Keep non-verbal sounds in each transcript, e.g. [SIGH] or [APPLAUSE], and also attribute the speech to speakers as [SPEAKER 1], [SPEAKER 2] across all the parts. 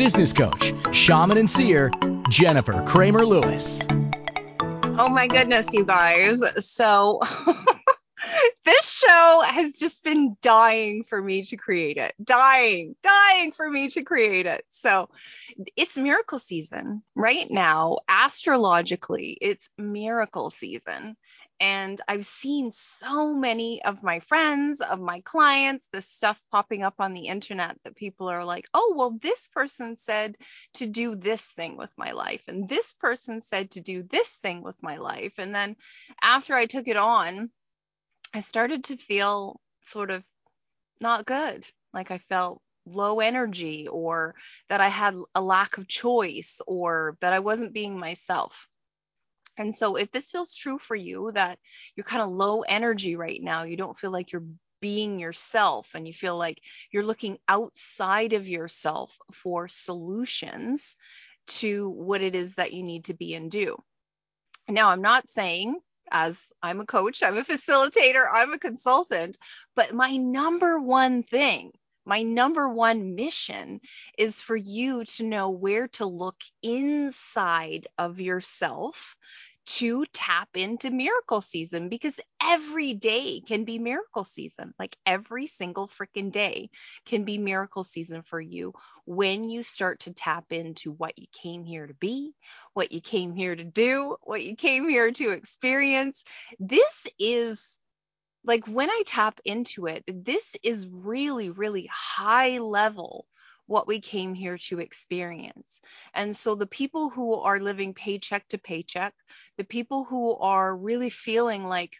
[SPEAKER 1] business coach, shaman and seer, Jennifer Cramer Lewis.
[SPEAKER 2] Oh my goodness, you guys. So [LAUGHS] this show has just been dying for me to create it. Dying, dying for me to create it. So it's miracle season right now. Astrologically, it's miracle season. And I've seen so many of my friends, of my clients, this stuff popping up on the internet that people are like, oh, well, this person said to do this thing with my life. And this person said to do this thing with my life. And then after I took it on, I started to feel sort of not good. Like I felt low energy or that I had a lack of choice or that I wasn't being myself. And so if this feels true for you that you're kind of low energy right now, you don't feel like you're being yourself and you feel like you're looking outside of yourself for solutions to what it is that you need to be and do. Now, I'm not saying as I'm a coach, I'm a [LAUGHS] facilitator, I'm a consultant, but my number one thing my number one mission is for you to know where to look inside of yourself to tap into miracle season because every day can be miracle season. Like every single freaking day can be miracle season for you when you start to tap into what you came here to be, what you came here to do, what you came here to experience. This is like when I tap into it, this is really, really high level what we came here to experience. And so the people who are living paycheck to paycheck, the people who are really feeling like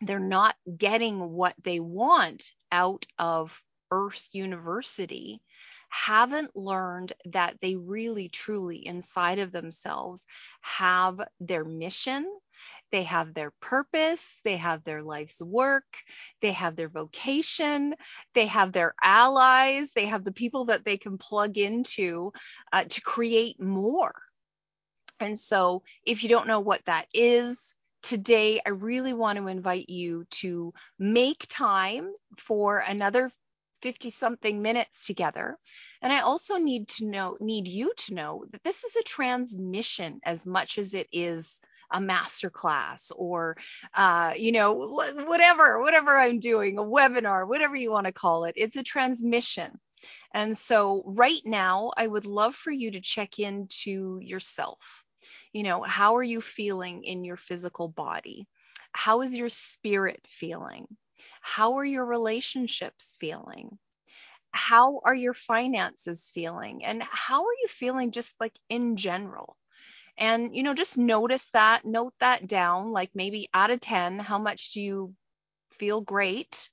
[SPEAKER 2] they're not getting what they want out of Earth University, haven't learned that they really, truly inside of themselves have their mission they have their purpose, they have their life's work, they have their vocation, they have their allies, they have the people that they can plug into uh, to create more. And so, if you don't know what that is, today I really want to invite you to make time for another 50 something minutes together. And I also need to know, need you to know that this is a transmission as much as it is a master class or uh, you know whatever whatever i'm doing a webinar whatever you want to call it it's a transmission. And so right now i would love for you to check into yourself. You know how are you feeling in your physical body? How is your spirit feeling? How are your relationships feeling? How are your finances feeling? And how are you feeling just like in general and, you know, just notice that, note that down, like maybe out of 10, how much do you feel great?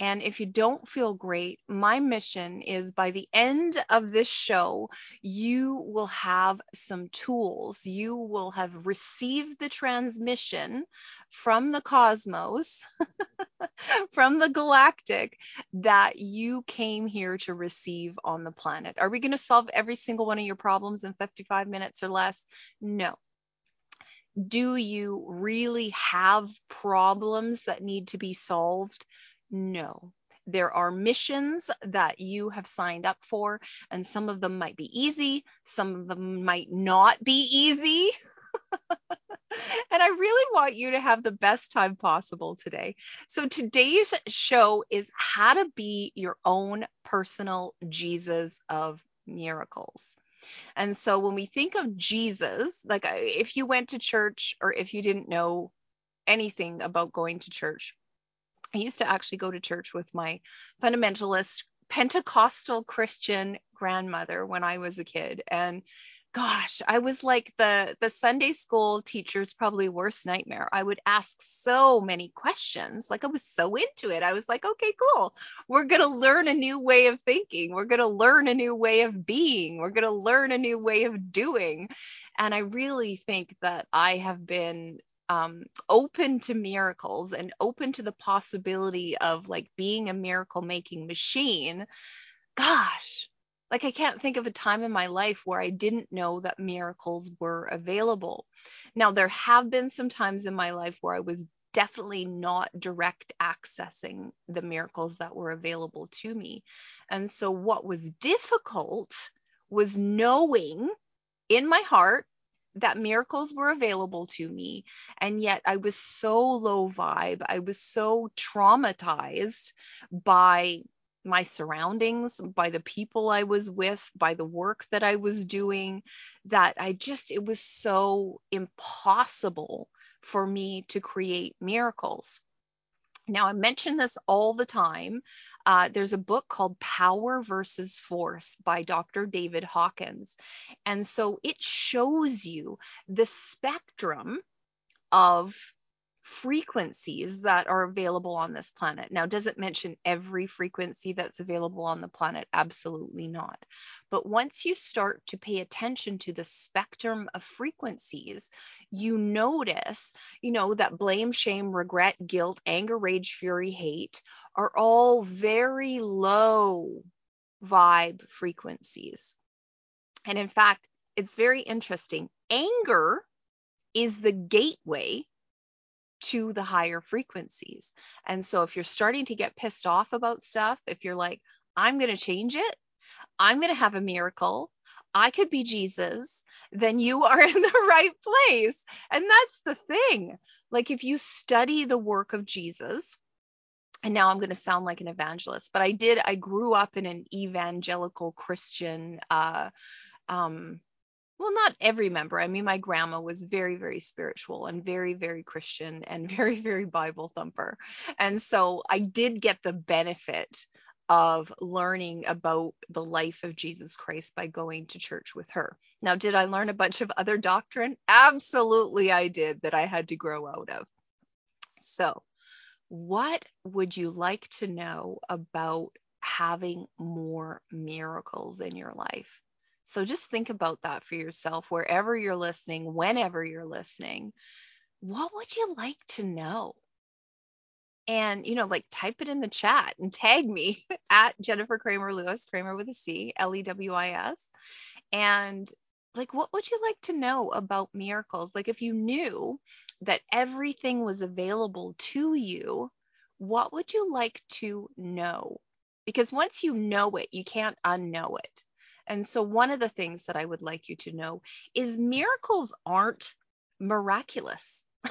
[SPEAKER 2] And if you don't feel great, my mission is by the end of this show, you will have some tools. You will have received the transmission from the cosmos, [LAUGHS] from the galactic, that you came here to receive on the planet. Are we going to solve every single one of your problems in 55 minutes or less? No do you really have problems that need to be solved? No. There are missions that you have signed up for, and some of them might be easy, some of them might not be easy. [LAUGHS] and I really want you to have the best time possible today. So, today's show is how to be your own personal Jesus of miracles. And so, when we think of Jesus, like if you went to church or if you didn't know anything about going to church, I used to actually go to church with my fundamentalist Pentecostal Christian grandmother when I was a kid. And gosh, I was like the the Sunday school teacher's probably worst nightmare. I would ask so many questions. Like I was so into it. I was like, okay, cool. We're going to learn a new way of thinking. We're going to learn a new way of being. We're going to learn a new way of doing. And I really think that I have been um, open to miracles and open to the possibility of like being a miracle making machine. Gosh, like I can't think of a time in my life where I didn't know that miracles were available. Now, there have been some times in my life where I was definitely not direct accessing the miracles that were available to me. And so, what was difficult was knowing in my heart that miracles were available to me. And yet, I was so low vibe. I was so traumatized by my surroundings, by the people I was with, by the work that I was doing, that I just, it was so impossible for me to create miracles. Now, I mention this all the time. Uh, there's a book called Power versus Force by Dr. David Hawkins. And so it shows you the spectrum of frequencies that are available on this planet. Now, does it mention every frequency that's available on the planet? Absolutely not. But once you start to pay attention to the spectrum of frequencies, you notice, you know, that blame, shame, regret, guilt, anger, rage, fury, hate are all very low vibe frequencies. And in fact, it's very interesting. Anger is the gateway to the higher frequencies. And so if you're starting to get pissed off about stuff, if you're like, I'm going to change it, I'm going to have a miracle, I could be Jesus, then you [LAUGHS] are in the right place. And that's the thing. Like if you study the work of Jesus, and now I'm going to sound like an evangelist, but I did, I grew up in an evangelical Christian uh, um, well, not every member. I mean, my grandma was very, very spiritual and very, very Christian and [LAUGHS] very, very Bible thumper. And so I did get the benefit of learning about the life of Jesus Christ by going to church with her. Now, did I learn a bunch of other doctrine? Absolutely, I did that I had to grow out of. So, what would you like to know about having more miracles in your life? So just think about that for yourself wherever you're listening, whenever you're listening. What would you like to know? And, you know, like type it in the chat and tag me [LAUGHS] at Jennifer Cramer Lewis, Cramer with a C, L E W I S. And like, what would you like to know about miracles? Like, if you knew that everything was available to you, what would you like to know? Because once you know it, you can't unknow it. And so, one of the things that I would like you to know is miracles aren't miraculous. [LAUGHS]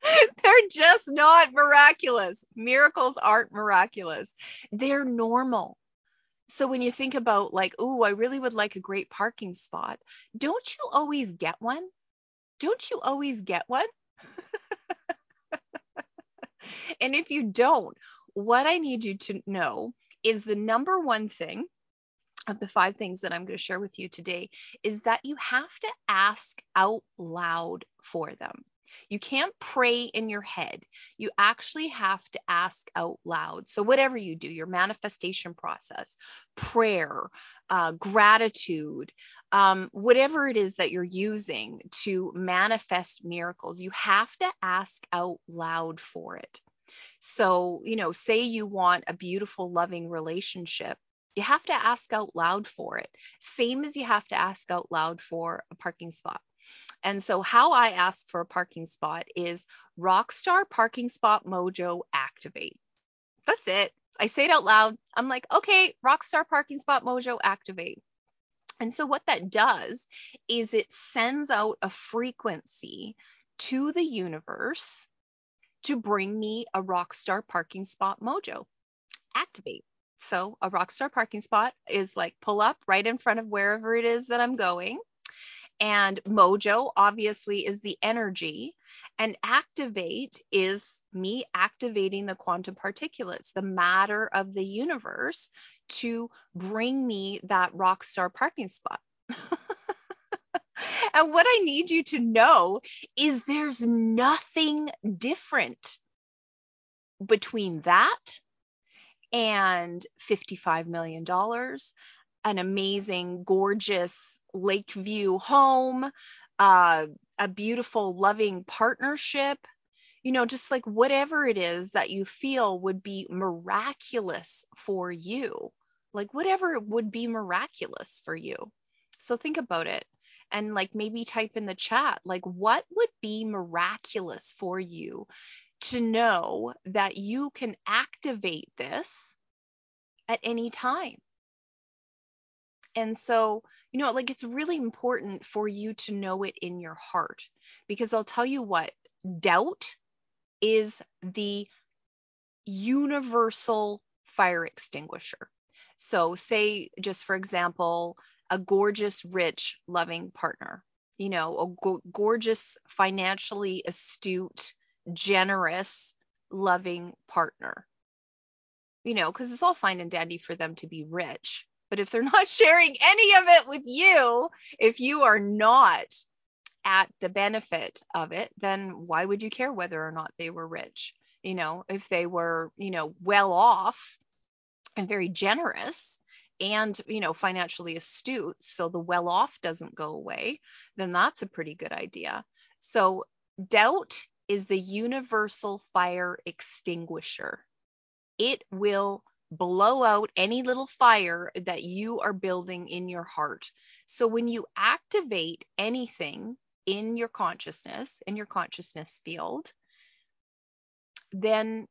[SPEAKER 2] They're just not miraculous. Miracles aren't miraculous. They're normal. So when you think about like, oh, I really would like a great parking spot, don't you always get one? Don't you always get one? [LAUGHS] and if you don't, what I need you to know is the number one thing of the five things that I'm going to share with you today is that you have to ask out loud for them. You can't pray in your head. You actually have to ask out loud. So, whatever you do, your manifestation process, prayer, uh, gratitude, um, whatever it is that you're using to manifest miracles, you have to ask out loud for it. So, you know, say you want a beautiful, loving relationship. You have to ask out loud for it, same as you have to ask out loud for a parking spot. And so, how I ask for a parking spot is Rockstar Parking Spot Mojo Activate. That's it. I say it out loud. I'm like, okay, Rockstar Parking Spot Mojo Activate. And so, what that does is it sends out a frequency to the universe to bring me a Rockstar parking spot mojo. Activate. So a Rockstar parking spot is like pull up right in front of wherever it is that I'm going. And mojo obviously is the energy, and activate is me activating the quantum particulates, the matter of the universe, to bring me that rock star parking spot. [LAUGHS] and what I need you to know is there's nothing different between that and $55 million, an amazing, gorgeous Lakeview home, uh, a beautiful, loving partnership, you know, just like whatever it is that you feel would be miraculous for you, like whatever would be miraculous for you. So think about it and like maybe type in the chat, like what would be miraculous for you to know that you can activate this at any time. And so, you know, like it's really important for you to know it in your heart because I'll tell you what, doubt is the universal fire extinguisher. So, say, just for example, a gorgeous, rich, loving partner, you know, a go- gorgeous, financially astute, generous, loving partner. You know, because it's all fine and dandy for them to be rich. But if they're [LAUGHS] not sharing any of it with you, if you are not at the benefit of it, then why would you care whether or not they were rich? You know, if they were, you know, well off and very generous and, you know, financially astute, so the well off doesn't go away, then that's a pretty good idea. So doubt is the universal fire extinguisher. It will blow out any little fire that you are building in your heart. So when you activate anything in your consciousness, in your consciousness field, then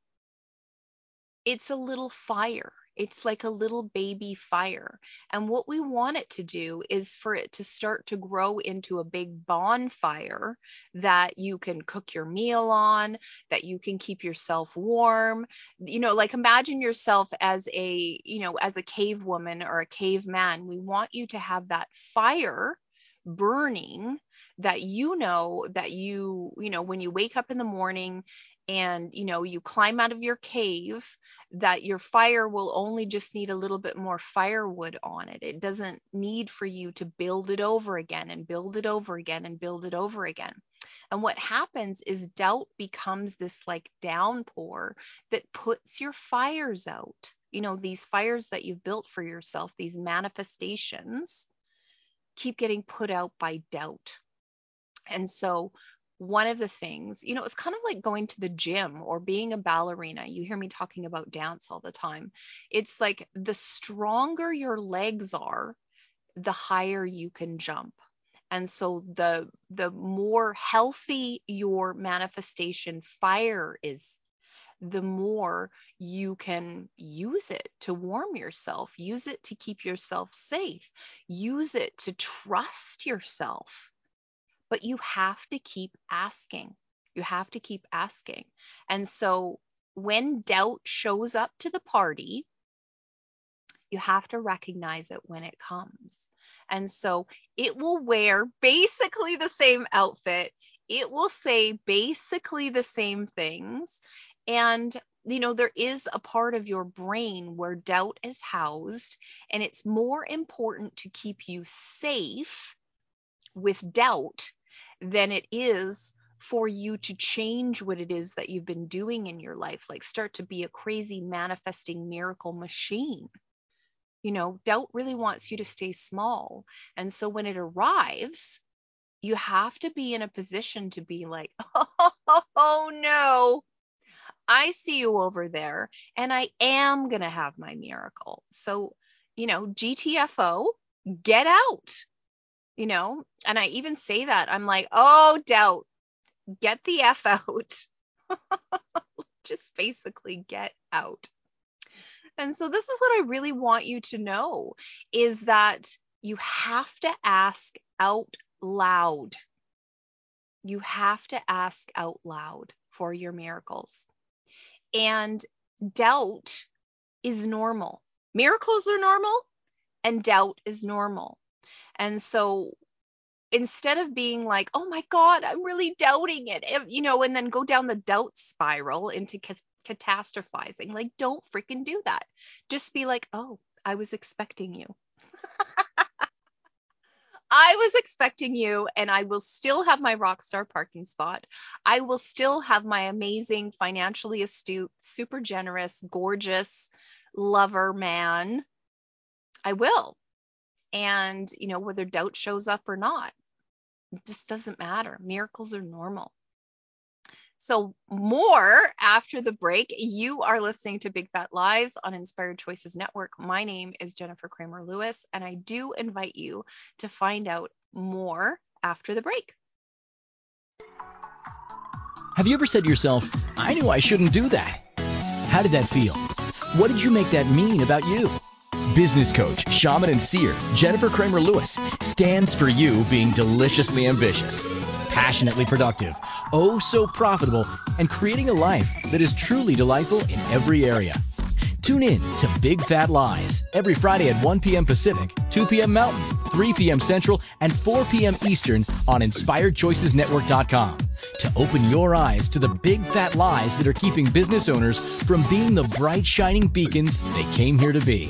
[SPEAKER 2] it's a little fire. It's like a little baby fire. And what we want it to do is for it to start to grow into a big bonfire that you can cook your meal on, that you can keep yourself warm. You know, like imagine yourself as a, you know, as a cave woman or a caveman. We want you to have that fire burning that you know that you you know when you wake up in the morning and you know you climb out of your cave that your fire will only just need a little bit more firewood on it. It doesn't need for you to build it over again and build it over again and build it over again. And what happens is doubt becomes this like downpour that puts your fires out. You know these fires that you've built for yourself these manifestations keep getting put out by doubt and so one of the things, you know, it's kind of like going to the gym or being a ballerina. You hear me talking about dance all the time. It's like the stronger your legs are, the higher you can jump. And so the the more healthy your manifestation fire is, the more you can use it to warm yourself, use it to keep yourself safe, use it to trust yourself but you have to keep asking. You have to keep asking. And so when doubt shows up to the party, you have to recognize it when it comes. And so it will wear basically the same outfit. It will say basically the same things. And, you know, there is a part of your brain where doubt is housed, and it's more important to keep you safe with doubt than it is for you to change what it is that you've been doing in your life, like start to be a crazy manifesting miracle machine. You know, doubt really wants you to stay small. And so when it arrives, you have to be in a position to be like, oh, [LAUGHS] oh no, I see you over there, and I am going to have my miracle. So, you know, GTFO, get out you know? And i even say that i'm like oh doubt. Get the f out. [LAUGHS] Just basically get out. And so this is what i really want you to know is that you have to ask out loud. You have to ask out loud for your miracles and doubt is normal miracles are normal and doubt is normal and so instead of being like, oh my God, I'm really doubting it, you know, and then go down the doubt spiral into catastrophizing, like, don't freaking do that. Just be like, oh, I was expecting you. [LAUGHS] I was expecting you, and I will still have my rock star parking spot. I will still have my amazing, financially astute, super generous, gorgeous lover man. I will. And, you know, whether doubt shows up or not, it just doesn't matter. Miracles are normal. So, more after the break. You are listening to Big Fat Lies on Inspired Choices Network. My name is Jennifer Cramer Lewis, and I do invite you to find out more after the break.
[SPEAKER 1] Have you ever said to yourself, I knew I shouldn't do that? How did that feel? What did you make that mean about you? Business coach, shaman, and seer Jennifer Cramer Lewis stands for you being deliciously ambitious, passionately productive, oh so profitable, and creating a life that is truly delightful in every area. Tune in to Big Fat Lies every Friday at 1 p.m. Pacific, 2 p.m. Mountain, 3 p.m. Central, and 4 p.m. Eastern on InspiredChoicesNetwork.com to open your eyes to the big fat lies that are keeping business owners from being the bright shining beacons they came here to be.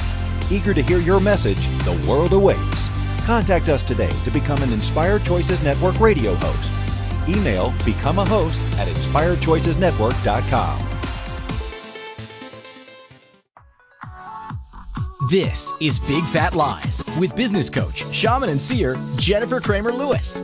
[SPEAKER 3] Eager to hear your message, the world awaits. Contact us today to become an Inspired Choices Network radio host. Email become a host at inspiredchoicesnetwork.com.
[SPEAKER 1] This is Big Fat Lies with business coach, shaman, and seer Jennifer Cramer Lewis.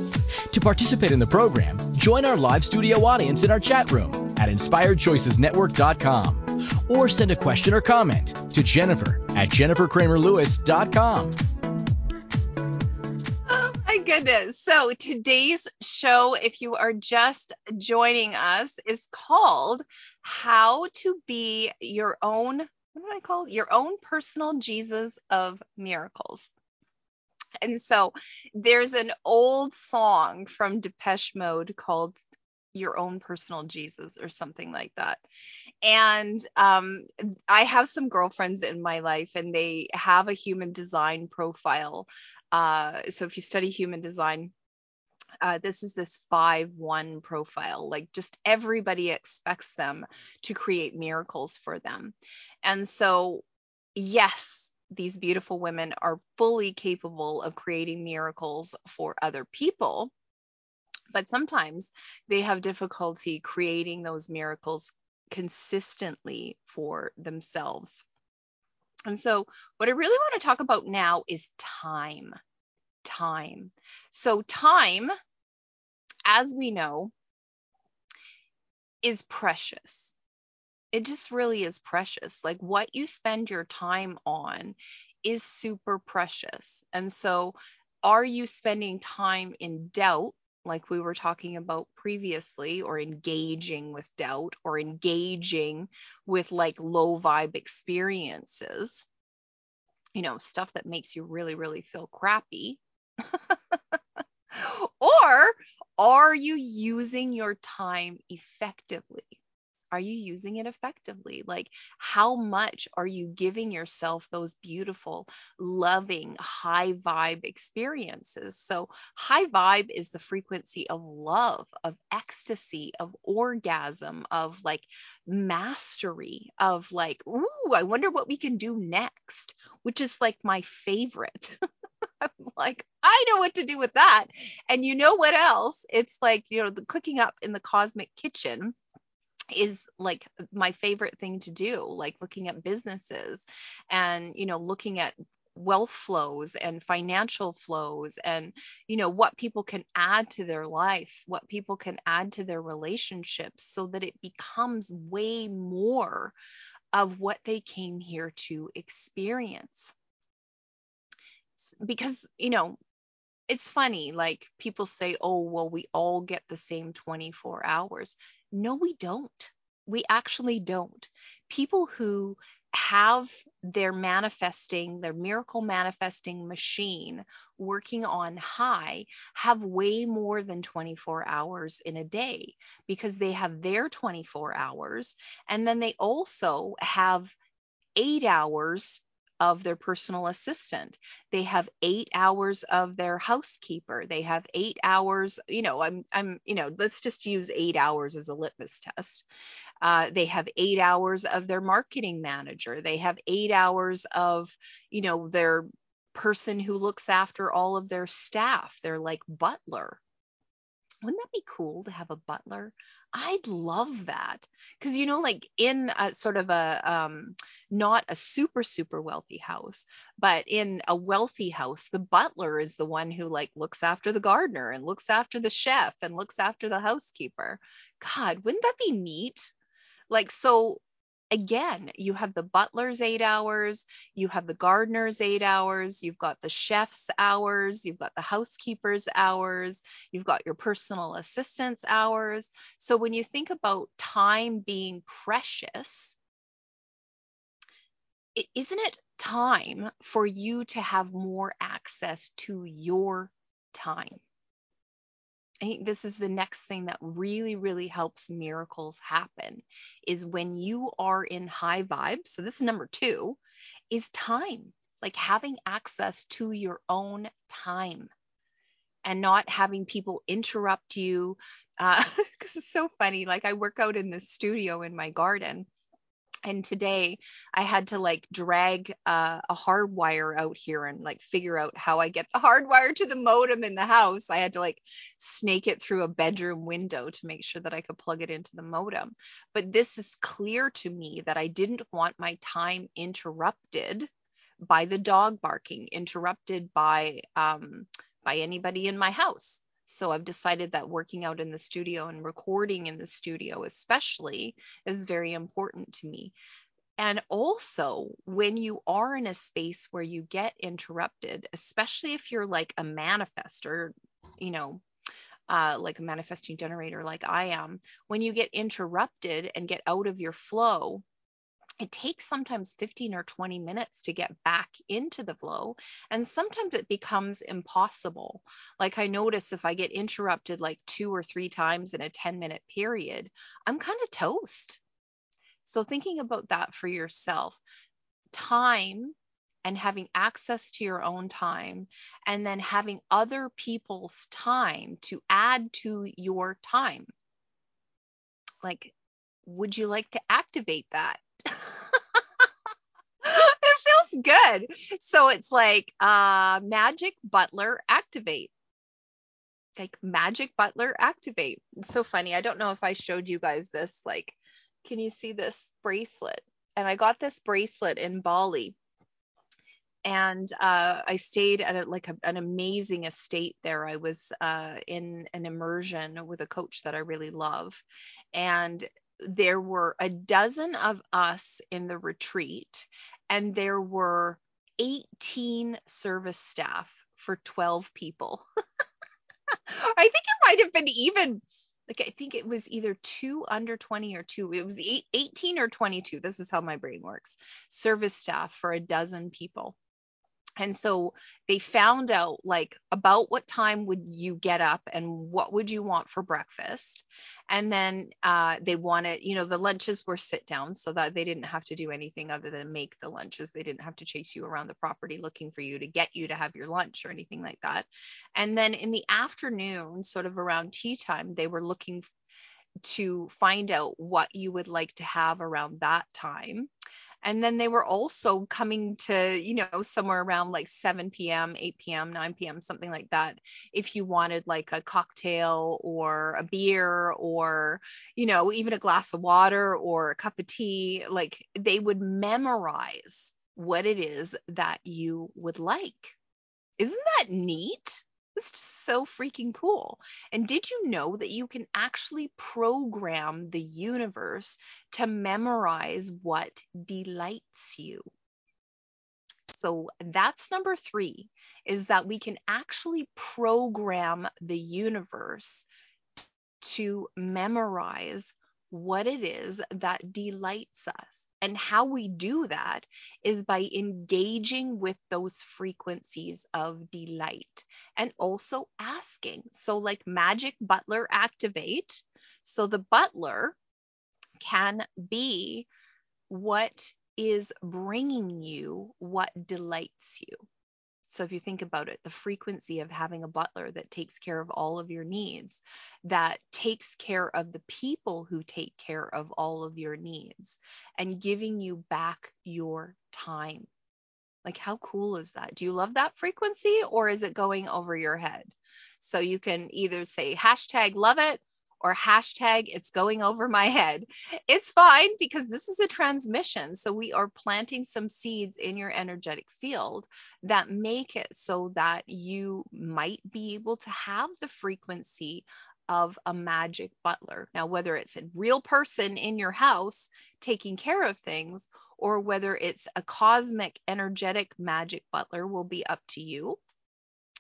[SPEAKER 1] To participate in the program, join our live studio audience in our chat room at inspiredchoicesnetwork.com or send a question or comment to Jennifer at jennifercramerlewis.com.
[SPEAKER 2] Oh my goodness. So today's show, if you are just joining us, is called How to Be Your Own, what did I call it? Your Own Personal Jesus of Miracles. And so there's an old song from Depeche Mode called Your Own Personal Jesus or something like that and um, I have some girlfriends in my life, and they have a human design profile. Uh, so if you study human design, uh, this is this 5 1 profile. Like, just everybody expects them to create miracles for them. And so, yes, these beautiful women are fully capable of creating miracles for other people. But sometimes they have difficulty creating those miracles consistently for themselves. And so, what I really want to talk about now is time. Time. So, time, as we know, is precious. It just really is precious. Like what you spend your time on is super precious. And so, are you spending time in doubt like we were talking about previously, or engaging with doubt, or engaging with like low vibe experiences, you know, stuff that makes you really, really feel crappy. [LAUGHS] or are you using your time effectively? Are you using it effectively? Like, how much are you giving yourself those beautiful, loving, high vibe experiences? So, high vibe is the frequency of love, of ecstasy, of orgasm, of like mastery, of like, ooh, I wonder what we can do next, which is like my favorite. [LAUGHS] I'm like, I know what to do with that. And you know what else? It's like, you know, the cooking up in the cosmic kitchen is like my favorite thing to do like looking at businesses and you know looking at wealth flows and financial flows and you know what people can add to their life what people can add to their relationships so that it becomes way more of what they came here to experience. Because, you know, it's funny, like people say, oh, well, we all get the same 24 hours. No, we don't. We actually don't. People who have their manifesting, their miracle manifesting machine working on high have way more than 24 hours in a day because they have their 24 hours and then they also have eight hours of their personal assistant. They have eight hours of their housekeeper. They have eight hours, you know, I'm, I'm, you know, let's just use eight hours as a litmus test. Uh, they have eight hours of their marketing manager. They have eight hours of, you know, their person who looks after all of their staff. They're like butler. Wouldn't that be cool to have a butler? I'd love that. Because, you know, like in a sort of a, um, not a super, super wealthy house, but in a wealthy house, the butler is the one who like looks after the gardener and looks after the chef and looks after the housekeeper. God, wouldn't that be neat? Like, so again, you have the butler's eight hours, you have the gardener's eight hours, you've got the chef's hours, you've got the housekeeper's hours, you've got your personal assistant's hours. So when you think about time being precious, isn't it time for you to have more access to your time? I think this is the next thing that really, really helps miracles happen is when you are in high vibes. So, this is number two is time, like having access to your own time and not having people interrupt you. Because uh, [LAUGHS] it's so funny. Like, I work out in the studio in my garden and today I had to like drag uh, a hard wire out here and like figure out how I get the hard wire to the modem in the house. I had to like snake it through a bedroom window to make sure that I could plug it into the modem. But this is clear to me that I didn't want my time interrupted by the dog barking, interrupted by um, by anybody in my house. So I've decided that working out in the studio and recording in the studio, especially, is very important to me. And also, when you are in a space where you get interrupted, especially if you're like a manifester, you know, uh, like a manifesting generator, like I am, when you get interrupted and get out of your flow, it takes sometimes 15 or 20 minutes to get back into the flow and sometimes it becomes impossible. Like i notice if i get interrupted like two or three times in a 10 minute period i'm kind of toast. So thinking about that for yourself time and having access to your own time and then having other people's time to add to your time. Like would you like to activate that feels good. So it's like uh, Magic Butler Activate. Like Magic Butler Activate. It's so funny. I don't know if I showed you guys this. Like, can you see this bracelet? And I got this bracelet in Bali. And uh, I stayed at a, like a, an amazing estate there. I was uh, in an immersion with a coach that I really love. And there were a dozen of us in the retreat, and there were 18 service staff for 12 people. [LAUGHS] I think it might have been even like I think it was either two under 20 or two. It was eight, 18 or 22. This is how my brain works. Service staff for a dozen people and so they found out like about what time would you get up and what would you want for breakfast? And then uh, they wanted you know the lunches were sit down so that they didn't have to do anything other than make the lunches. They didn't have to chase you around the property looking for you to get you to have your lunch or anything like that. And then in the afternoon sort of around tea time they were looking to find out what you would like to have around that time and then they were also coming to, you know, somewhere around like 7 p.m., 8 p.m., 9 p.m., something like that. If you wanted like a cocktail or a beer or, you know, even a glass of water or a cup of tea, like they would memorize what it is that you would like. Isn't that neat? It's just so freaking cool. And did you know that you can actually program the universe to memorize what delights you? So that's number three is that we can actually program the universe to memorize what it is that delights us. And how we do that is by engaging with those frequencies of delight and also asking. So, like Magic Butler Activate. So, the butler can be what is bringing you what delights you. So if you think about it, the frequency of having a butler that takes care of all of your needs, that takes care of the people who take care of all of your needs, and giving you back your time. Like, how cool is that? Do you love that frequency or is it going over your head? So you can either say hashtag love it or hashtag it's going over my head. It's fine because this is a transmission. So we are planting some seeds in your energetic field that make it so that you might be able to have the frequency of a magic butler. Now, whether it's a real person in your house taking care of things or whether it's a cosmic energetic magic butler will be up to you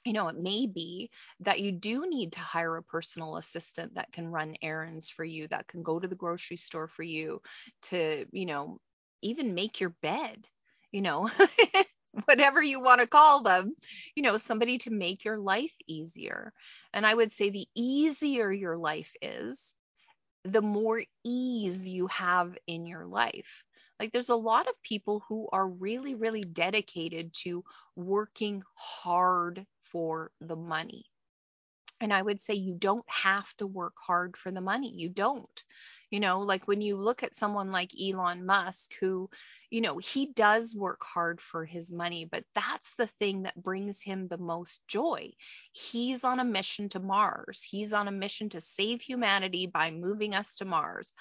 [SPEAKER 2] you know, it may be that you do need to hire a personal assistant that can run errands for you, that can go to the grocery store for you, to, you know, even make your bed, you know, [LAUGHS] whatever you want to call them, you know, somebody to make your life easier. And I would say the easier your life is, the more ease you have in your life. Like there's a lot of people who are really, really dedicated to working hard for the money. And I would say you don't have to work hard for the money. You don't. You know, like when you look at someone like Elon Musk, who, you know, he does work hard for his money, but that's the thing that brings him the most joy. He's on a mission to Mars, he's on a mission to save humanity by moving us to Mars.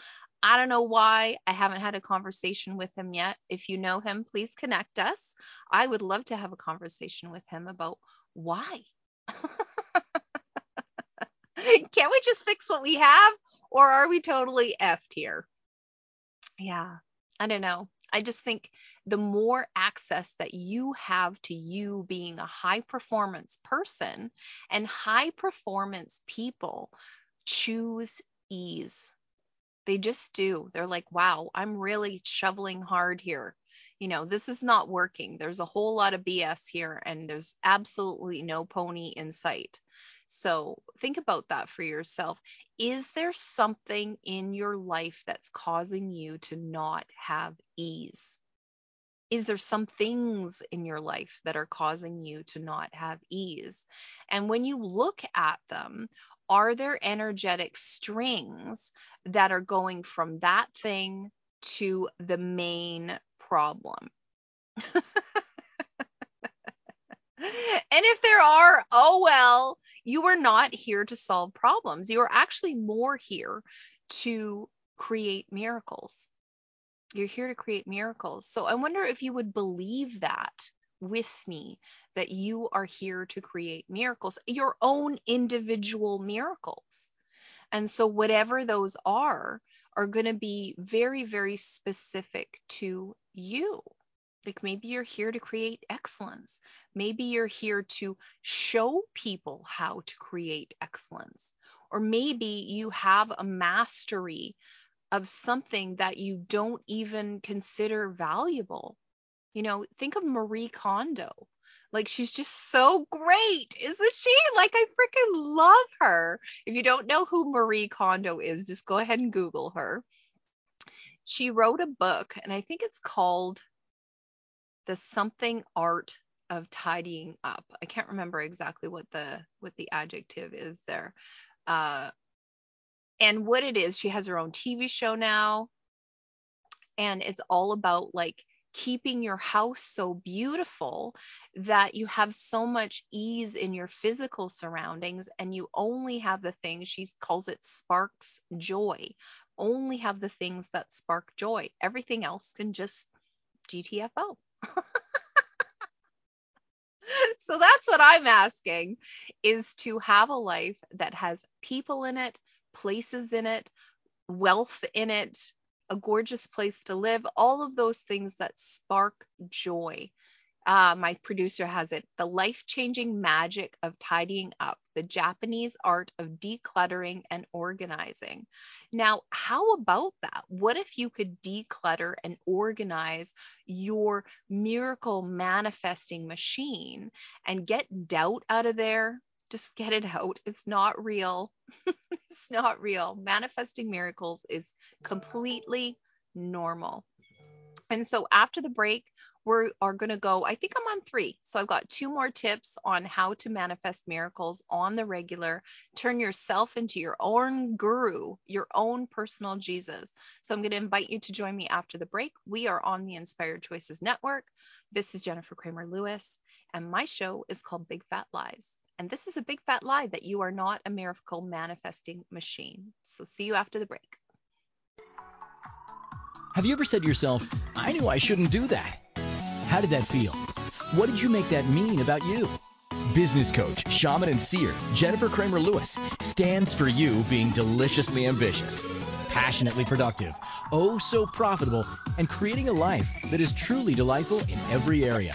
[SPEAKER 2] I don't know why I haven't had a conversation with him yet. If you know him, please connect us. I would love to have a conversation with him about why? [LAUGHS] Can't we just fix what we have? Or are we totally effed here? Yeah, I don't know. I just think the more access that you have to you being a high performance person and high performance people choose ease. They just do. They're like, wow, I'm really shoveling hard here you know, this is not working. There's a whole lot of BS here, and there's absolutely no pony in sight. So think about that for yourself. Is there something in your life that's causing you to not have ease? Is there some things in your life that are causing you to not have ease? And when you look at them, are there energetic strings that are going from that thing to the main problem. [LAUGHS] and if there are, oh well, you are not here to solve problems. You are actually more here to create miracles. You're here to create miracles. So I wonder if you would believe that with me that you are here to create miracles, your own individual miracles. And so, whatever those are, are going to be very, very specific to you. Like maybe you're here to create excellence. Maybe you're here to show people how to create excellence. Or maybe you have a mastery of something that you don't even consider valuable. You know, think of Marie Kondo. Like she's just so great, isn't she? Like I freaking love her. If you don't know who Marie Kondo is, just go ahead and Google her she wrote a book, and I think it's called The Something Art of Tidying Up. I can't remember exactly what the what the adjective is there. Uh, and what it is, she has her own TV show now, and it's all about like keeping your house so beautiful that you have so much ease in your physical surroundings and you only have the things she calls it sparks joy only have the things that spark joy. Everything else can just gtfo [LAUGHS] so that's what I'm asking is to have a life that has people in it, places in it, wealth in it, a gorgeous place to live, all of those things that spark joy. Uh, my producer has it the life changing magic of tidying up, the Japanese art of decluttering and organizing. Now, how about that? What if you could declutter and organize your miracle manifesting machine and get doubt out of there? Just get it out. It's not real. [LAUGHS] it's not real. Manifesting miracles is completely normal. And so after the break, we are going to go, I think I'm on three. So I've got two more tips on how to manifest miracles on the regular. Turn yourself into your own guru, your own personal Jesus. So I'm going to invite you to join me after the break. We are on the Inspired Choices Network. This is Jennifer Cramer Lewis, and my show is called Big Fat Lies. And this is a big fat lie that you are not a miracle manifesting machine. So see you after the break.
[SPEAKER 1] Have you ever said to yourself, I knew I shouldn't do that? How did that feel? What did you make that mean about you? Business coach, shaman, and seer Jennifer Cramer Lewis stands for you being deliciously ambitious, passionately productive, oh so profitable, and creating a life that is truly delightful in every area.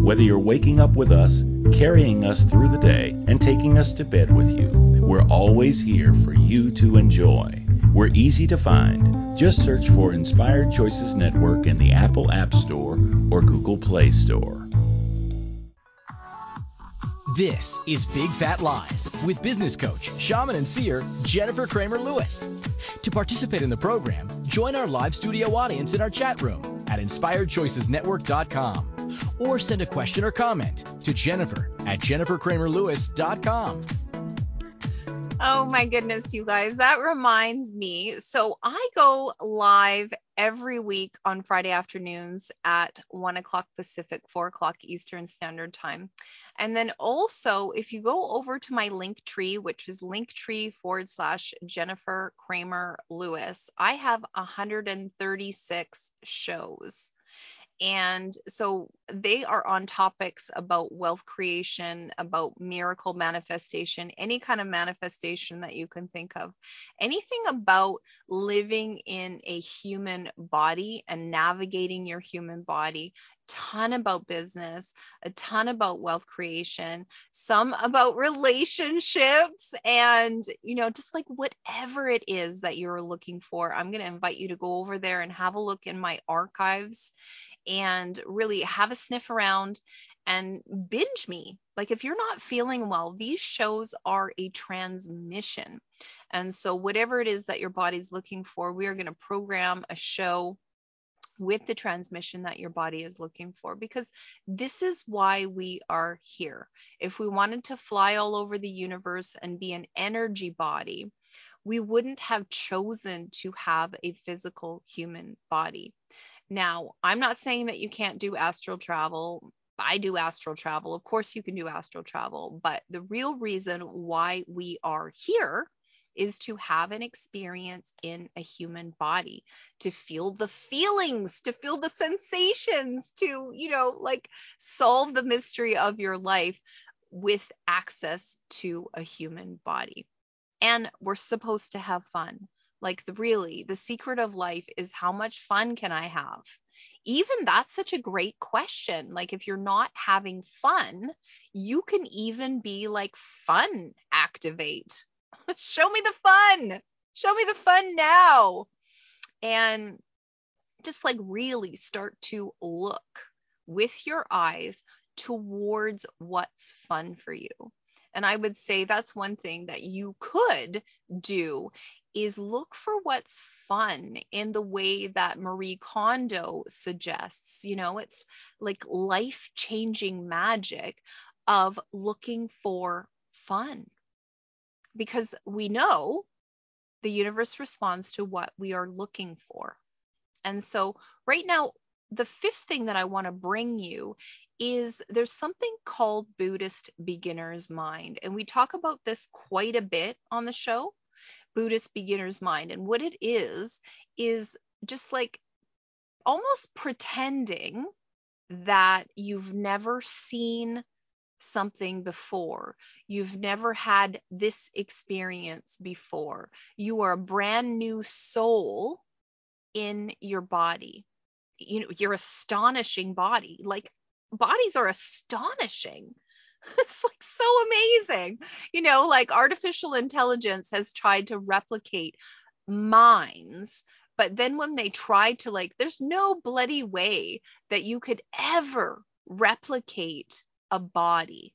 [SPEAKER 4] Whether you're waking up with us, carrying us through the day, and taking us to bed with you, we're always here for you to enjoy. We're easy to find. Just search for Inspired Choices Network in the Apple App Store or Google Play Store.
[SPEAKER 1] This is Big Fat Lies with business coach, shaman, and seer Jennifer Cramer Lewis. To participate in the program, join our live studio audience in our chat room at inspiredchoicesnetwork.com or send a question or comment to Jennifer at jennifercramerlewis.com.
[SPEAKER 2] Oh my goodness, you guys. That reminds me. So I go live every week on Friday afternoons at 1 o'clock Pacific, 4 o'clock Eastern Standard Time. And then also, if you go over to my link tree, which is linktree forward slash Jennifer Cramer Lewis, I have 136 shows. And so they are on topics about wealth creation, about miracle manifestation, any kind of manifestation that you can think of, anything about living in a human body and navigating your human body, ton about business, a ton about wealth creation, some about relationships, and you know, just like whatever it is that you're looking for, I'm going to invite you to go over there and have a look in my archives and really have a sniff around and binge me. Like if you're not feeling well, these shows are a transmission. And so whatever it is that your body's looking for, we are going to program a show with the transmission that your body is looking for because this is why we are here. If we wanted to fly all over the universe and be an energy body, we wouldn't have chosen to have a physical human body. Now, I'm not saying that you can't do astral travel. I do astral travel. Of course, you can do astral travel. But the real reason why we are here is to have an experience in a human body, to feel the feelings, to feel the sensations, to, you know, like solve the mystery of your life with access to a human body. And we're supposed to have fun. Like the really, the secret of life is how much fun can I have? Even that's such a great question. Like if you're not having fun, you can even be like fun activate. [LAUGHS] Show me the fun. Show me the fun now. And just like really start to look with your eyes towards what's fun for you. And I would say that's one thing that you could do is look for what's fun in the way that Marie Kondo suggests. You know, it's like life changing magic of looking for fun. Because we know the universe responds to what we are looking for. And so, right now, the fifth thing that I want to bring you is there's something called Buddhist beginner's mind. And we talk about this quite a bit on the show, Buddhist beginner's mind. And what it is, is just like almost pretending that you've never seen something before. You've never had this experience before. You are a brand new soul in your body. You know, your astonishing body. Like bodies are astonishing. [LAUGHS] It's like so amazing. You know, like artificial intelligence has tried to replicate minds, but then when they tried to, like, there's no bloody way that you could ever replicate a body.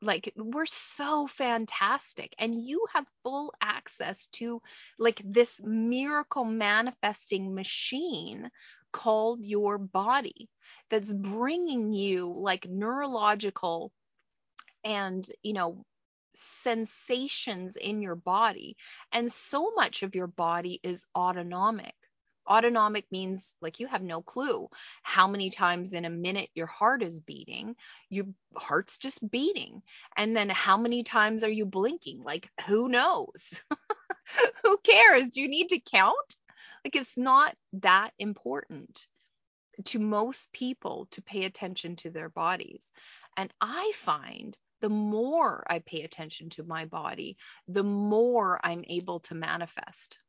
[SPEAKER 2] Like, we're so fantastic. And you have full access to, like, this miracle manifesting machine called your body that's bringing you like neurological and you know sensations in your body. And so much of your body is autonomic. Autonomic means like you have no clue how many times in a minute your heart is beating. Your heart's just beating. And then how many times are you blinking? Like who knows? [LAUGHS] Who cares? Do you need to count? Like it's not that important to most people to pay attention to their bodies. And I find the more I pay attention to my body, the more I'm able to manifest.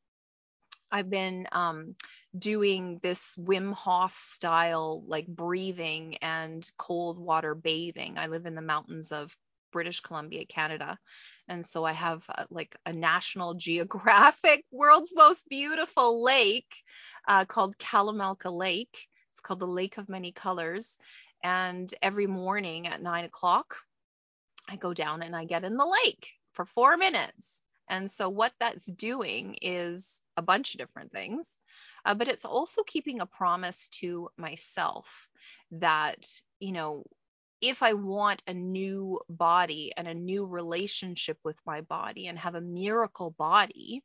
[SPEAKER 2] I've been um, doing this Wim Hof style, like breathing and cold water bathing. I live in the mountains of British Columbia, Canada. And so I have uh, like a National Geographic [LAUGHS] world's most beautiful lake uh, called Kalamalka Lake. It's called the Lake of Many Colors. And every morning at nine o'clock, I go down and I get in the lake for four minutes. And so, what that's doing is a bunch of different things, uh, but it's also keeping a promise to myself that, you know, if I want a new body and a new relationship with my body and have a miracle body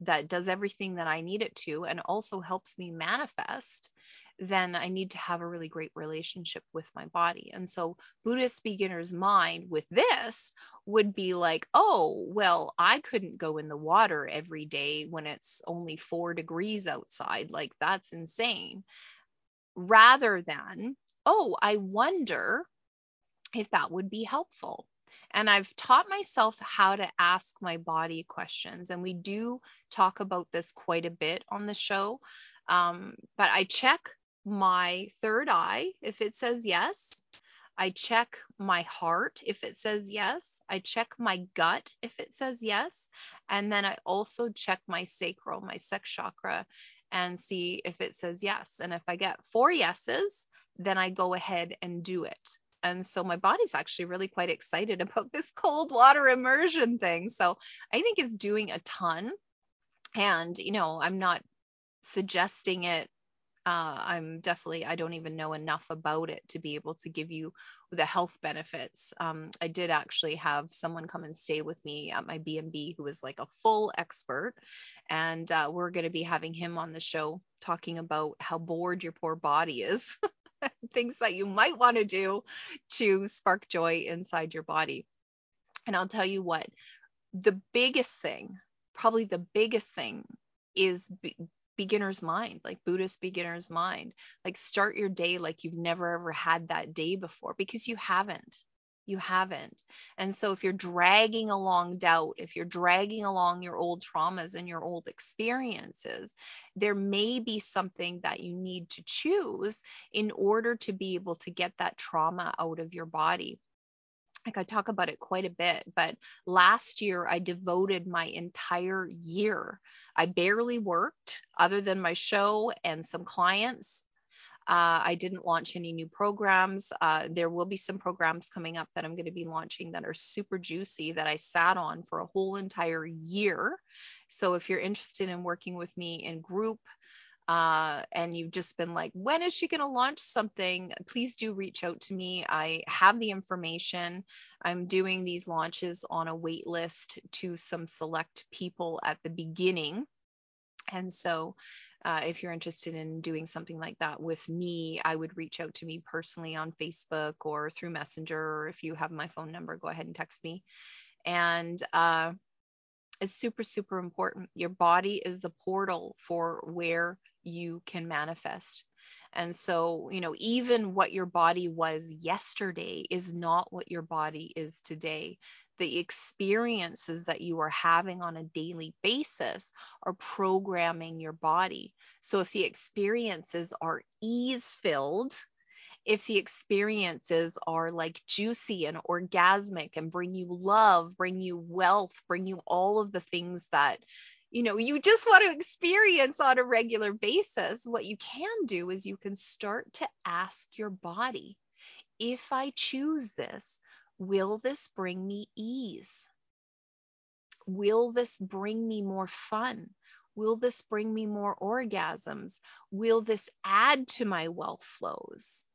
[SPEAKER 2] that does everything that I need it to and also helps me manifest, then I need to have a really great relationship with my body. And so, Buddhist beginner's mind with this would be like, oh, well, I couldn't go in the water every day when it's only four degrees outside. Like, that's insane. Rather than, oh, I wonder if that would be helpful. And I've taught myself how to ask my body questions. And we do talk about this quite a bit on the show. Um, but I check my third eye if it says yes. I check my heart if it says yes. I check my gut if it says yes. And then I also check my sacral, my sex chakra, and see if it says yes. And if I get four yeses, then I go ahead and do it. And so my body's actually really quite excited [LAUGHS] about this cold water immersion thing. So I think it's doing a ton. And, you know, I'm not suggesting it. Uh, I'm definitely, I don't even know enough about it to be able to give you the health benefits. Um, I did actually have someone come and stay with me at my B&B who was like a full expert. And uh, we're going to be having him on the show talking about how bored your poor body is. [LAUGHS] things that you might want to do to spark joy inside your body. And I'll tell you what, the biggest thing, probably the biggest thing is be- beginner's mind, like Buddhist beginner's mind. Like start your day like you've never ever had that day before because you haven't you haven't. And so if you're dragging along doubt, if you're dragging along your old traumas and your old experiences, there may be something that you need to choose in order to be able to get that trauma out of your body. Like I talk about it quite a bit, but last year I devoted my entire year. I barely worked other than my show and some clients Uh, I didn't launch any new programs. Uh, there will be some programs coming up that I'm going to be launching that are super juicy that I sat on for a whole entire year. So if you're interested in working with me in group, uh, and you've just been like, when is she going to launch something? Please do reach out to me. I have the information. I'm doing these launches on a wait list to some select people at the beginning. And so, uh, if you're interested in doing something like that with me, I would reach out to me personally on Facebook or through Messenger. Or if you have my phone number, go ahead and text me. And uh, it's super, super important. Your body is the portal for where you can manifest. And so, you know, even what your body was yesterday is not what your body is today. The experiences that you are having on a daily basis are programming your body. So, if the experiences are ease filled, if the experiences are like juicy and orgasmic and bring you love, bring you wealth, bring you all of the things that you know you just want to experience on a regular basis what you can do is you can start to ask your body if i choose this will this bring me ease? Will this bring me more fun? Will this bring me more orgasms? Will this add to my wealth flows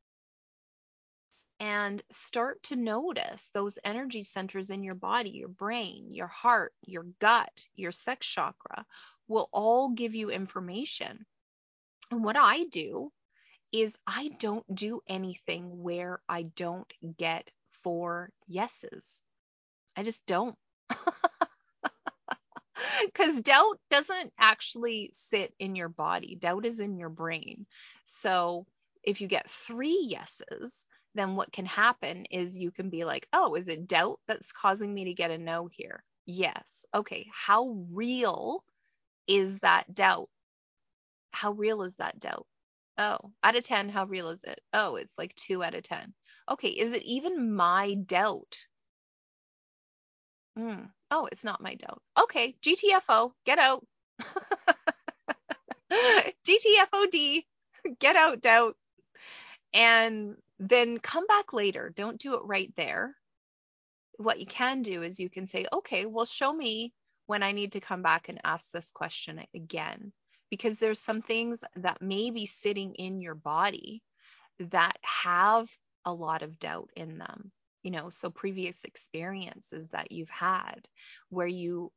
[SPEAKER 2] and start to notice those energy centers in your body, your brain, your heart, your gut, your sex chakra will all give you information. And what I do is I don't do anything where I don't get four yeses. I just don't. [LAUGHS] Because doubt doesn't actually sit in your body, doubt is in your brain. So if you get three yeses, then what can happen is you can be like, oh, is it doubt that's causing me to get a no here? Yes. Okay. How real is that doubt? How real is that doubt? Oh, out of 10, how real is it? Oh, it's like two out of 10. Okay. Is it even my doubt? Mm. Oh, it's not my doubt. Okay. GTFO, get out. [LAUGHS] GTFOD, [LAUGHS] get out, doubt. And then come back later. Don't do it right there. What you can do is you can say, okay, well, show me when I need to come back and ask this question again. Because there's some things that may be sitting in your body that have a lot of doubt in them. You know, so previous experiences that you've had where you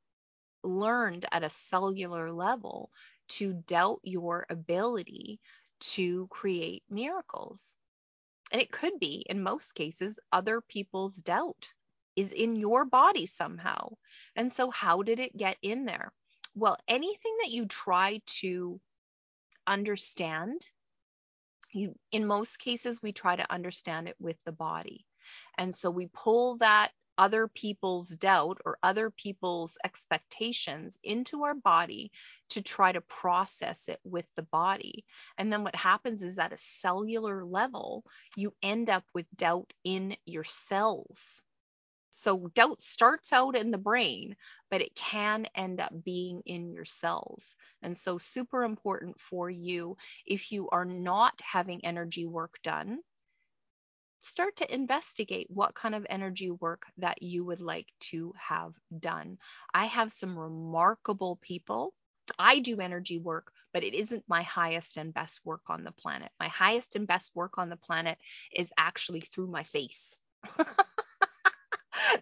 [SPEAKER 2] learned at a cellular level to doubt your ability to create miracles. And it could be, in most cases, other people's doubt is in your body somehow. And so, how did it get in there? Well, anything that you try to understand, you, in most cases, we try to understand it with the body. And so we pull that other people's doubt or other people's expectations into our body to try to process it with the body. And then what happens is at a cellular level, you end up with doubt in your cells. So doubt starts out in the brain, but it can end up being in your cells. And so, super important for you if you are not having energy work done start to investigate what kind of energy work that you would like to have done. I have some remarkable people. I do energy work, but it isn't my highest and best work on the planet. My highest and best work on the planet is actually through my face. [LAUGHS]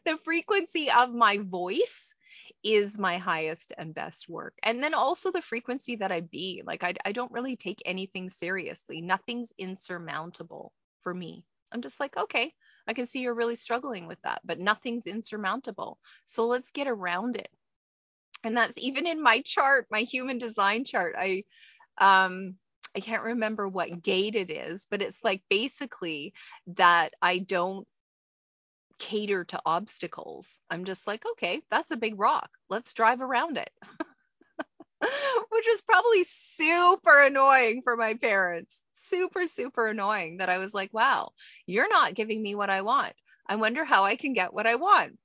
[SPEAKER 2] the frequency of my voice is my highest and best work. And then also the frequency that I be. Like, I, I don't really take anything seriously, nothing's insurmountable for me. I'm just like, okay, I can see you're really struggling with that, but nothing's insurmountable. So let's get around it. And that's even in my chart, my human design chart. I um I can't remember what gate it is, but it's like basically that I don't cater to obstacles. I'm just like, okay, that's a big rock. Let's drive around it. [LAUGHS] Which is probably super annoying for my parents super, super annoying that I was like, wow, you're not giving me what I want. I wonder how I can get what I want.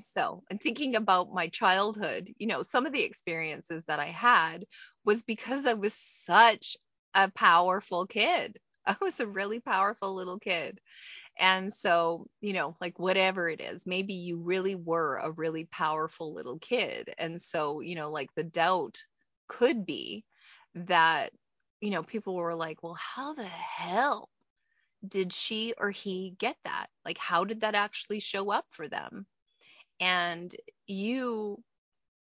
[SPEAKER 2] So, I'm thinking about my childhood, you know, some of the experiences that I had was because I was such a powerful kid. [LAUGHS] I was a really powerful little kid. And so, you know, like whatever it is, maybe you really were a really powerful little kid. And so, you know, like the doubt could be that, you know, people were like, well, how the hell did she or he get that? Like, how did that actually show up for them? And you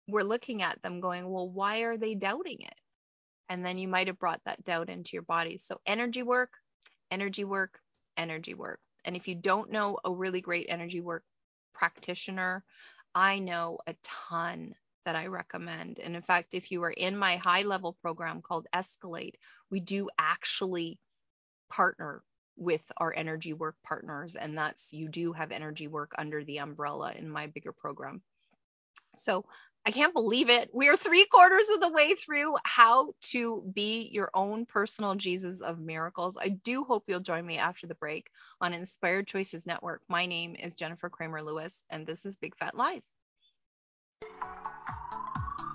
[SPEAKER 2] were looking at them going, well, why are they doubting it? And then you might have brought that doubt into your body. So, energy work, energy work, energy work. And if you don't know a really great energy work practitioner, I know a ton that I recommend. And in fact, if you are in my high level program called Escalate, we do actually partner with our energy work partners. And that's you do have energy work under the umbrella in my bigger program. So I can't believe it. We are three quarters of the way through how to be your own personal Jesus of miracles. I do hope you'll join me after the break on Inspired Choices Network. My name is Jennifer Cramer Lewis, and this is Big Fat Lies.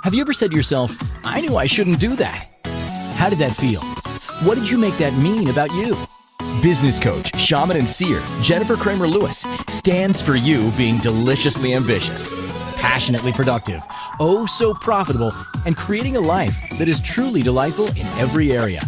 [SPEAKER 1] Have you ever said to yourself, I knew I shouldn't do that? How did that feel? What did you make that mean about you? Business coach, shaman, and seer Jennifer Cramer Lewis stands for you being deliciously ambitious, passionately productive, oh so profitable, and creating a life that is truly delightful in every area.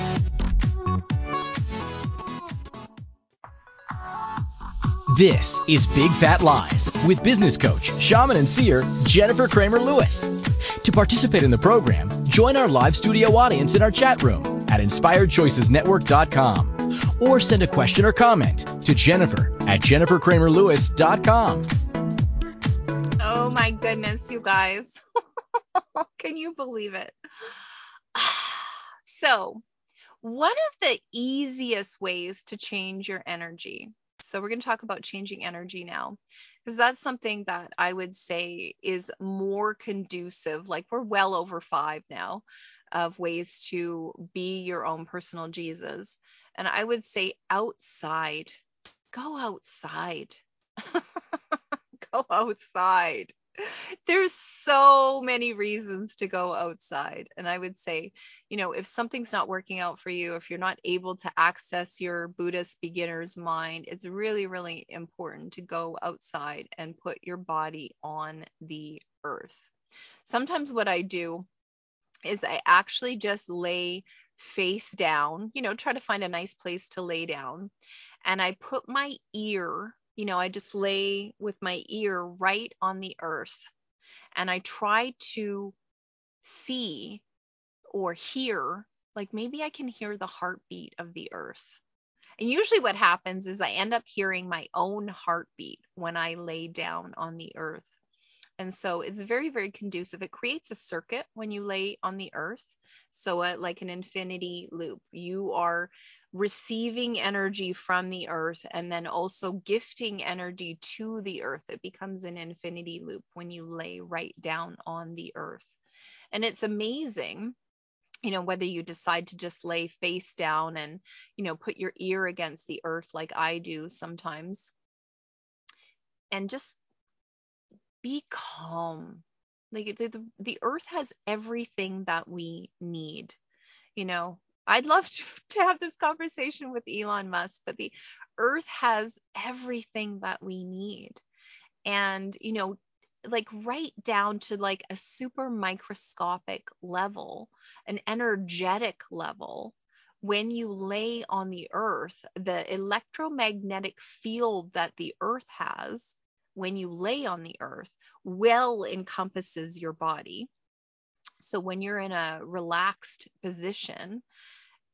[SPEAKER 1] This is Big Fat Lies with business coach, shaman, and seer Jennifer Cramer Lewis. To participate in the program, join our live studio audience in our chat room at inspiredchoicesnetwork.com or send a question or comment to Jennifer at jennifercramerlewis.com.
[SPEAKER 2] Oh my goodness, you guys. [LAUGHS] Can you believe it? [SIGHS] So, one of the easiest ways to change your energy so we're going to talk about changing energy now because that's something that I would say is more conducive. Like we're well over five now of ways to be your own personal Jesus. And I would say outside, go outside. [LAUGHS] go outside [LAUGHS] there's so many reasons to go outside. And I would say, you know, if something's not working out for you, if you're not able to access your Buddhist beginner's mind, it's really, really important to go outside and put your body on the earth. Sometimes what I do is I actually just lay face down, you know, try to find a nice place to lay down. And I put my ear you know, I just lay with my ear right on the earth and I try to see or hear, like maybe I can hear the heartbeat of the earth. And usually what happens is I end up hearing my own heartbeat when I lay down on the earth. And so it's very, very conducive. It creates a circuit when you lay on the earth. So, uh, like an infinity loop, you are receiving energy from the earth and then also gifting energy to the earth. It becomes an infinity loop when you lay right down on the earth. And it's amazing you know whether you decide to just lay face down and you know put your ear against the earth like I do sometimes and just be calm like the, the, earth has everything that we need you know I'd love to, [LAUGHS] to have this conversation with Elon Musk, but the earth has everything that we need. And, you know, like right down to like a super microscopic level, an energetic level, when you lay on the earth, the electromagnetic field that the earth has when you lay on the earth well encompasses your body. So when you're in a relaxed position,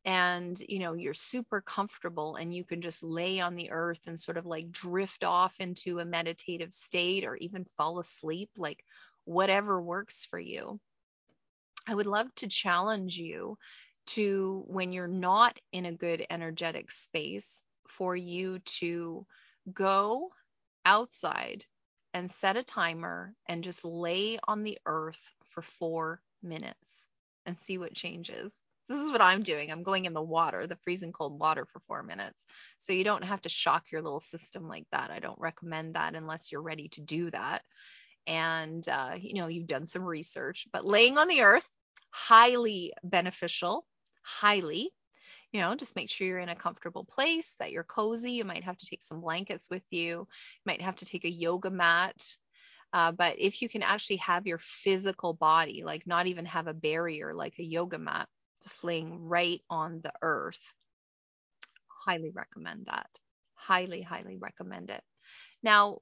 [SPEAKER 2] and you know you're super comfortable and you can just lay on the earth and sort of like drift off into a meditative state or even fall asleep like whatever works for you i would love to challenge you to when you're not in a good energetic space for you to go outside and set a timer and just lay on the earth for 4 minutes and see what changes. This is what I'm doing. I'm going in the water, the freezing cold water for four minutes. So you don't have to shock your little system like that. I don't recommend that unless you're ready to do that. And, uh, you know, you've done some research, but laying on the earth, highly beneficial, highly. You know, just make sure you're in a comfortable place, that you're cozy. You might have to take some blankets with you. You might have to take a yoga mat. Uh, but if you can actually have your physical body, like not even have a barrier like a yoga mat, just laying right on the earth, highly recommend that. Highly, highly recommend it. Now,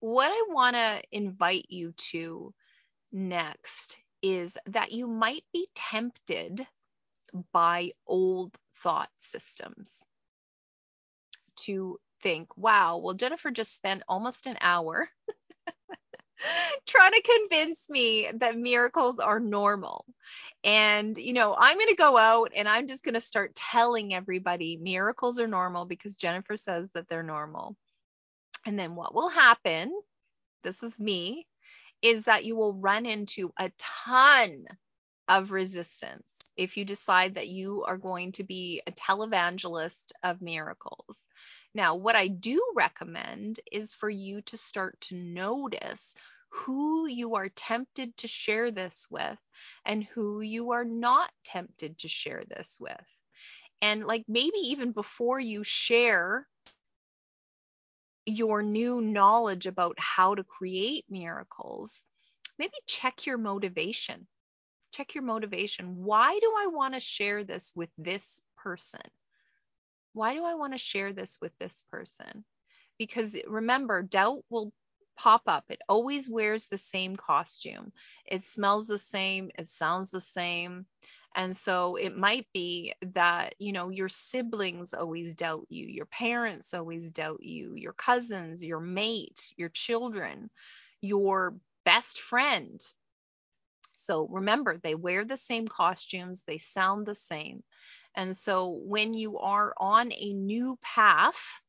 [SPEAKER 2] what I want to invite you to next is that you might be tempted by old thought systems to think, wow, well, Jennifer just spent almost an hour [LAUGHS] trying to convince me that miracles are normal. And, you know, I'm going to go out and I'm just going to start telling everybody miracles are normal because Jennifer says that they're normal. And then what will happen, this is me, is that you will run into a ton of resistance if you decide that you are going to be a televangelist of miracles. Now, what I do recommend is for you to start to notice who you are tempted to share this with and who you are not tempted to share this with. And like maybe even before you share your new knowledge about how to create miracles, maybe check your motivation. Check your motivation. Why do I want to share this with this person? Why do I want to share this with this person? Because remember, doubt will pop up. It always wears the same costume. It smells the same, it sounds the same. And so it might be that, you know, your siblings always doubt you, your parents always doubt you, your cousins, your mate, your children, your best friend. So remember, they wear the same costumes, they sound the same. And so when you are on a new path,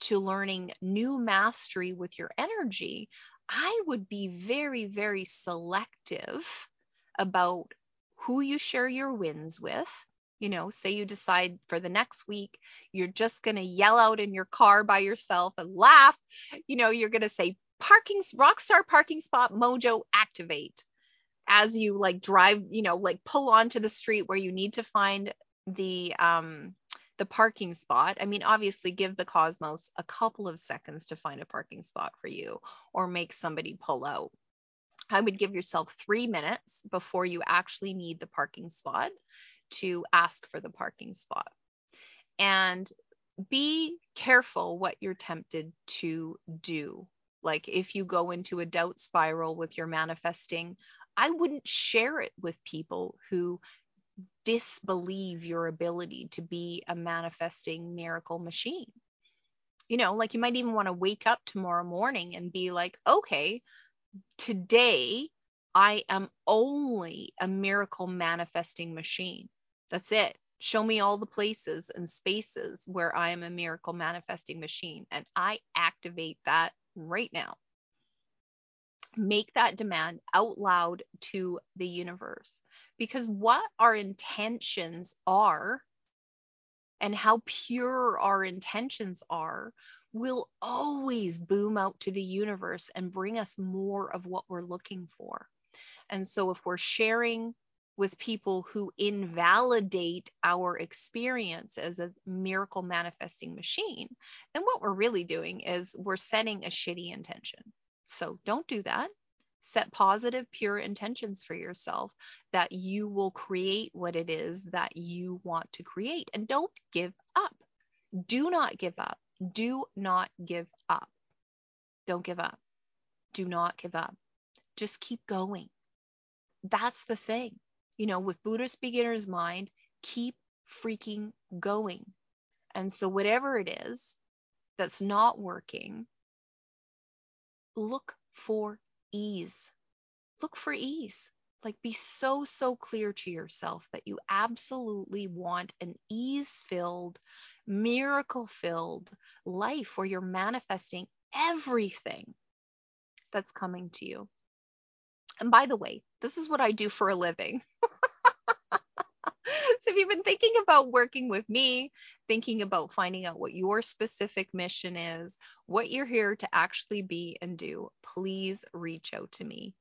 [SPEAKER 2] to learning new mastery with your energy, I would be very, very selective about who you share your wins with. You know, say you decide for the next week, you're just going to yell out in your car by yourself and laugh. You know, you're going to say, parking, rockstar parking spot mojo activate as you like drive, you know, like pull onto the street where you need to find the um the parking spot. I mean, obviously, give the cosmos a couple of seconds to find a parking spot for you or make somebody pull out. I would give yourself three minutes before you actually need the parking spot to ask for the parking spot. And be careful what you're tempted to do. Like if you go into a doubt spiral with your manifesting, I wouldn't share it with people who disbelieve your ability to be a manifesting miracle machine. You know, like you might even want to wake up tomorrow morning and be like, okay, today I am only a miracle manifesting machine. That's it. Show me all the places and spaces where I am a miracle manifesting machine. And I activate that right now. Make that demand out loud to the universe because what our intentions are and how pure our intentions are will always boom out to the universe and bring us more of what we're looking for. And so if we're sharing with people who invalidate our experience as a miracle manifesting machine, then what we're really doing is we're setting a shitty intention. So don't do that set positive, pure intentions for yourself that you will create what it is that you want to create. And don't give up. Do not give up. Do not give up. Don't give up. Do not give up. Just keep going. That's the thing. You know, with Buddhist beginner's mind, keep freaking going. And so, whatever it is that's not working, look for ease. Look for ease. Like be so, so clear to yourself that you absolutely want an ease filled, miracle filled life where you're manifesting everything that's coming to you. And by the way, this is what I do for a living. [LAUGHS] so if you've been thinking about working with me, thinking about finding out what your specific mission is, what you're here to actually be and do, please reach out to me.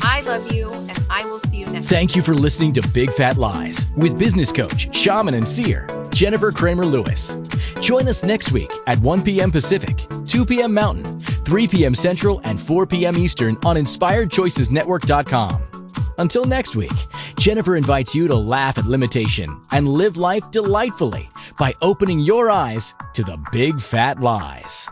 [SPEAKER 2] I love you, and I will see you next.
[SPEAKER 1] Thank you for listening to Big Fat Lies with business coach, shaman, and seer Jennifer Cramer Lewis. Join us next week at 1 p.m. Pacific, 2 p.m. Mountain, 3 p.m. Central, and 4 p.m. Eastern on InspiredChoicesNetwork.com. Until next week, Jennifer invites you to laugh at limitation and live life delightfully by opening your eyes to the big fat lies.